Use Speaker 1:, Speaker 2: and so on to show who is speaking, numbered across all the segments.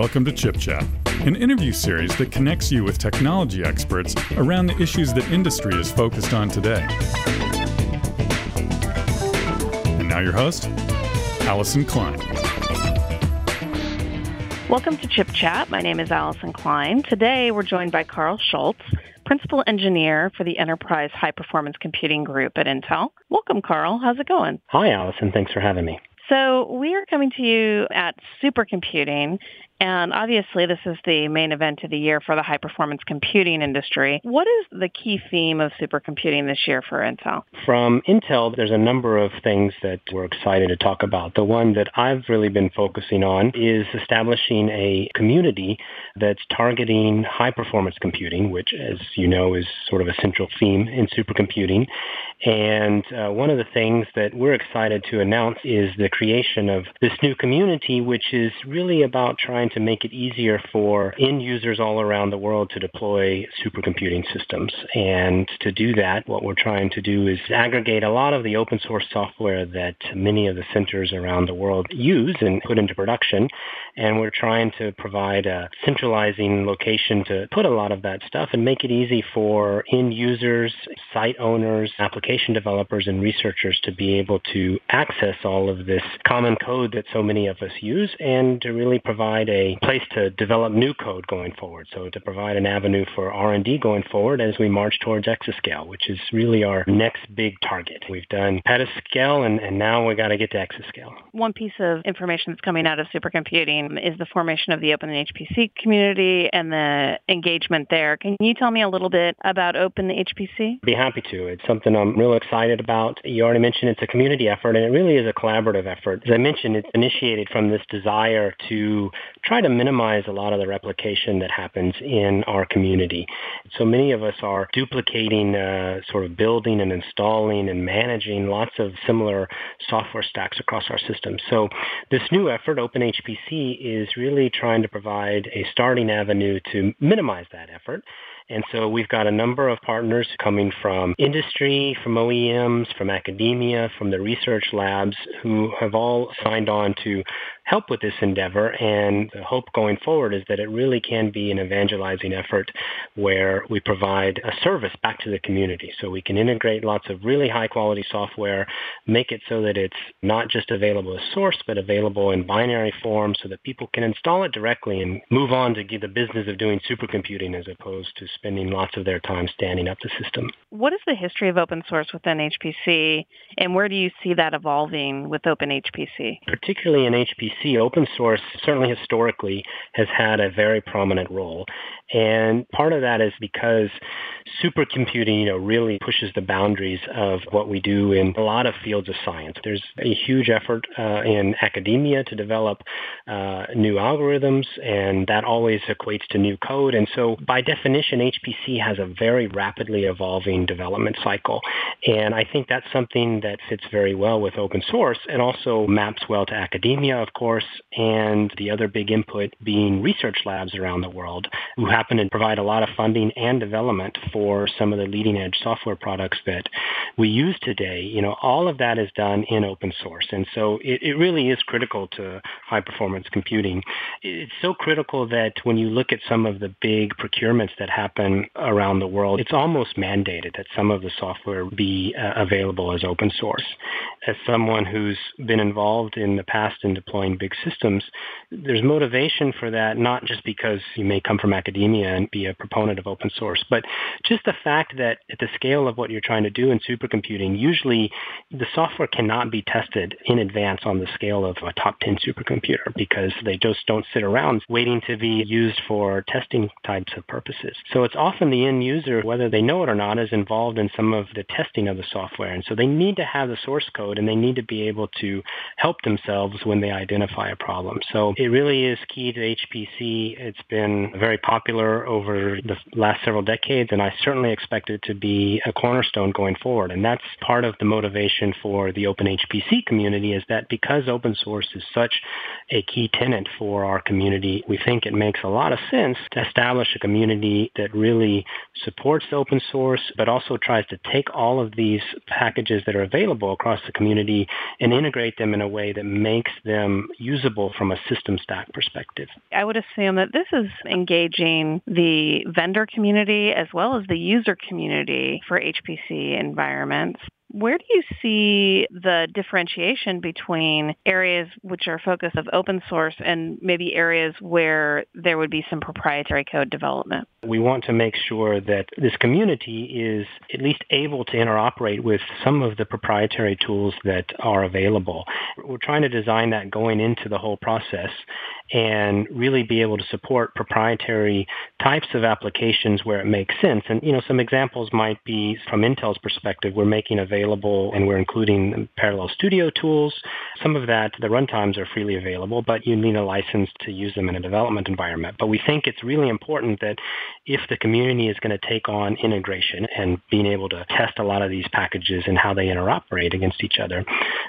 Speaker 1: Welcome to Chip Chat, an interview series that connects you with technology experts around the issues that industry is focused on today. And now, your host, Allison Klein.
Speaker 2: Welcome to Chip Chat. My name is Allison Klein. Today, we're joined by Karl Schulz, Principal Engineer for the Enterprise High Performance Computing Group at Intel. Welcome, Karl. How's it going?
Speaker 3: Hi, Allison. Thanks for having me.
Speaker 2: So we are coming to you at supercomputing, and obviously, this is the main event of the year for the high performance computing industry. What is the key theme of supercomputing this year for Intel?
Speaker 3: From Intel, there's a number of things that we're excited to talk about. The one that I've really been focusing on is establishing a community that's targeting high performance computing, which, as you know, is sort of a central theme in supercomputing. And uh, one of the things that we're excited to announce is the creation of this new community, which is really about trying to make it easier for end users all around the world to deploy supercomputing systems. And to do that, what we're trying to do is aggregate a lot of the open source software that many of the centers around the world use and put into production. And we're trying to provide a centralizing location to put a lot of that stuff and make it easy for end users, site owners, application developers, and researchers to be able to access all of this common code that so many of us use and to really provide a a place to develop new code going forward. So to provide an avenue for R&D going forward as we march towards exascale, which is really our next big target. We've done petascale and, and now we got to get to exascale.
Speaker 2: One piece of information that's coming out of supercomputing is the formation of the Open HPC community and the engagement there. Can you tell me a little bit about Open HPC?
Speaker 3: Be happy to. It's something I'm real excited about. You already mentioned it's a community effort and it really is a collaborative effort. As I mentioned, it's initiated from this desire to try to minimize a lot of the replication that happens in our community. So many of us are duplicating, uh, sort of building and installing and managing lots of similar software stacks across our system. So this new effort, OpenHPC, is really trying to provide a starting avenue to minimize that effort and so we've got a number of partners coming from industry, from OEMs, from academia, from the research labs who have all signed on to help with this endeavor. And the hope going forward is that it really can be an evangelizing effort where we provide a service back to the community. So we can integrate lots of really high quality software, make it so that it's not just available as source, but available in binary form so that people can install it directly and move on to the business of doing supercomputing as opposed to spending lots of their time standing up the system.
Speaker 2: What is the history of open source within HPC and where do you see that evolving with Open HPC?
Speaker 3: Particularly in HPC, open source certainly historically has had a very prominent role. And part of that is because supercomputing, you know, really pushes the boundaries of what we do in a lot of fields of science. There's a huge effort uh, in academia to develop uh, new algorithms, and that always equates to new code. And so by definition, HPC has a very rapidly evolving development cycle. And I think that's something that fits very well with open source and also maps well to academia, of course, and the other big input being research labs around the world who happen to provide a lot of funding and development for some of the leading edge software products that we use today. You know, all of that is done in open source. And so it, it really is critical to high performance computing. It's so critical that when you look at some of the big procurements that happen around the world, it's almost mandated that some of the software be uh, available as open source. As someone who's been involved in the past in deploying big systems, there's motivation for that, not just because you may come from academia and be a proponent of open source, but just the fact that at the scale of what you're trying to do in supercomputing, usually the software cannot be tested in advance on the scale of a top 10 supercomputer because they just don't sit around waiting to be used for testing types of purposes. So it's often the end user, whether they know it or not, is involved in some of the testing of the software. And so they need to have the source code and they need to be able to help themselves when they identify a problem. So it really is key to HPC. It's been very popular over the last several decades, and I certainly expect it to be a cornerstone going forward. And that's part of the motivation for the Open HPC community is that because open source is such a key tenant for our community, we think it makes a lot of sense to establish a community that really supports open source, but also tries to take all of these packages that are available across the community and integrate them in a way that makes them usable from a system stack perspective.
Speaker 2: I would assume that this is engaging the vendor community as well as the user community for HPC environments. Where do you see the differentiation between areas which are focused of open source and maybe areas where there would be some proprietary code development?
Speaker 3: We want to make sure that this community is at least able to interoperate with some of the proprietary tools that are available. We're trying to design that going into the whole process and really be able to support proprietary types of applications where it makes sense. And, you know, some examples might be from Intel's perspective, we're making available and we're including Parallel Studio tools. Some of that, the runtimes are freely available, but you need a license to use them in a development environment. But we think it's really important that if the community is going to take on integration and being able to test a lot of these packages and how they interoperate against each other,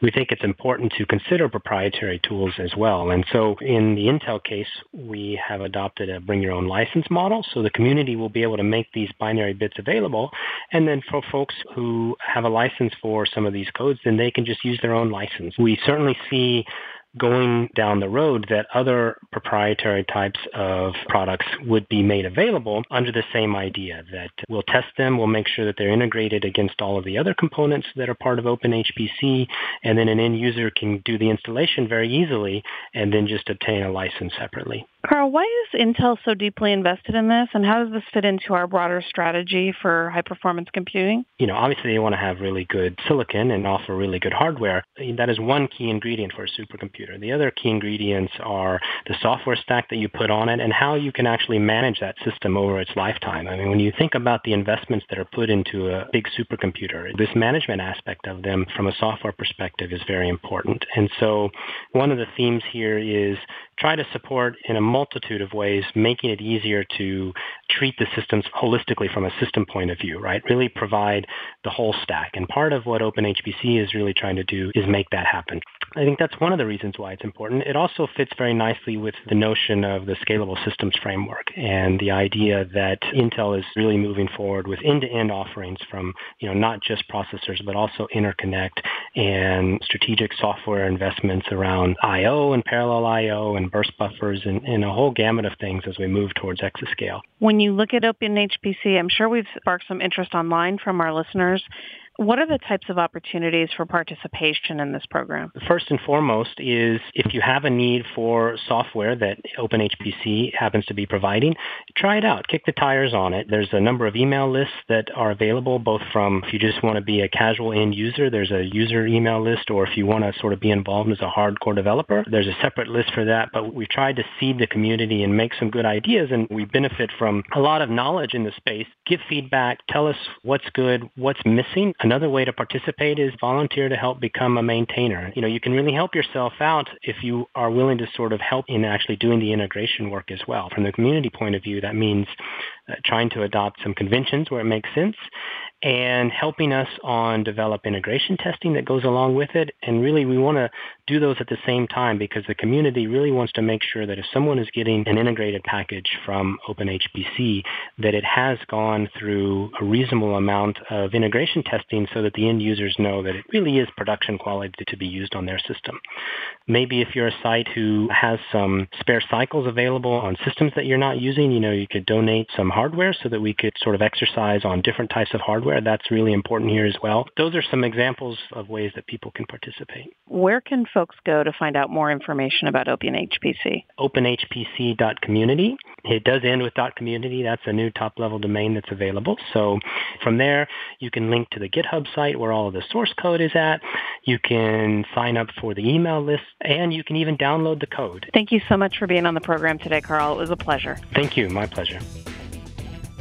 Speaker 3: we think it's important to consider proprietary tools as well. And so in the Intel case, we have adopted a bring your own license model. So the community will be able to make these binary bits available. And then for folks who have a license for some of these codes, then they can just use their own license. We certainly see going down the road that other proprietary types of products would be made available under the same idea that we'll test them, we'll make sure that they're integrated against all of the other components that are part of OpenHPC, and then an end user can do the installation very easily and then just obtain a license separately.
Speaker 2: Karl, why is Intel so deeply invested in this, and how does this fit into our broader strategy for high performance computing?
Speaker 3: You know, obviously they want to have really good silicon and offer really good hardware. That is one key ingredient for a supercomputer. The other key ingredients are the software stack that you put on it and how you can actually manage that system over its lifetime. I mean, when you think about the investments that are put into a big supercomputer, this management aspect of them from a software perspective is very important. And so one of the themes here is try to support in a multitude of ways, making it easier to treat the systems holistically from a system point of view, right? Really provide the whole stack. And part of what OpenHPC is really trying to do is make that happen. I think that's one of the reasons why it's important. It also fits very nicely with the notion of the scalable systems framework and the idea that Intel is really moving forward with end-to-end offerings from, you know, not just processors, but also interconnect and strategic software investments around I.O. and parallel I.O. and burst buffers and, and a whole gamut of things as we move towards exascale.
Speaker 2: When you look at OpenHPC, I'm sure we've sparked some interest online from our listeners. What are the types of opportunities for participation in this program?
Speaker 3: First and foremost is if you have a need for software that OpenHPC happens to be providing, try it out. Kick the tires on it. There's a number of email lists that are available both from if you just want to be a casual end user, there's a user email list, or if you want to sort of be involved as a hardcore developer, there's a separate list for that. But we've tried to seed the community and make some good ideas, and we benefit from a lot of knowledge in the space. Give feedback. Tell us what's good, what's missing Another way to participate is volunteer to help become a maintainer. You know, you can really help yourself out if you are willing to sort of help in actually doing the integration work as well. From the community point of view, that means uh, trying to adopt some conventions where it makes sense and helping us on develop integration testing that goes along with it. And really, we want to do those at the same time because the community really wants to make sure that if someone is getting an integrated package from OpenHPC, that it has gone through a reasonable amount of integration testing so that the end users know that it really is production quality to be used on their system. Maybe if you're a site who has some spare cycles available on systems that you're not using, you know, you could donate some hardware so that we could sort of exercise on different types of hardware that's really important here as well. Those are some examples of ways that people can participate.
Speaker 2: Where can folks go to find out more information about OpenHPC?
Speaker 3: OpenHPC.community. It does end with .community. That's a new top-level domain that's available. So from there, you can link to the GitHub site where all of the source code is at. You can sign up for the email list, and you can even download the code.
Speaker 2: Thank you so much for being on the program today, Karl. It was a pleasure.
Speaker 3: Thank you. My pleasure.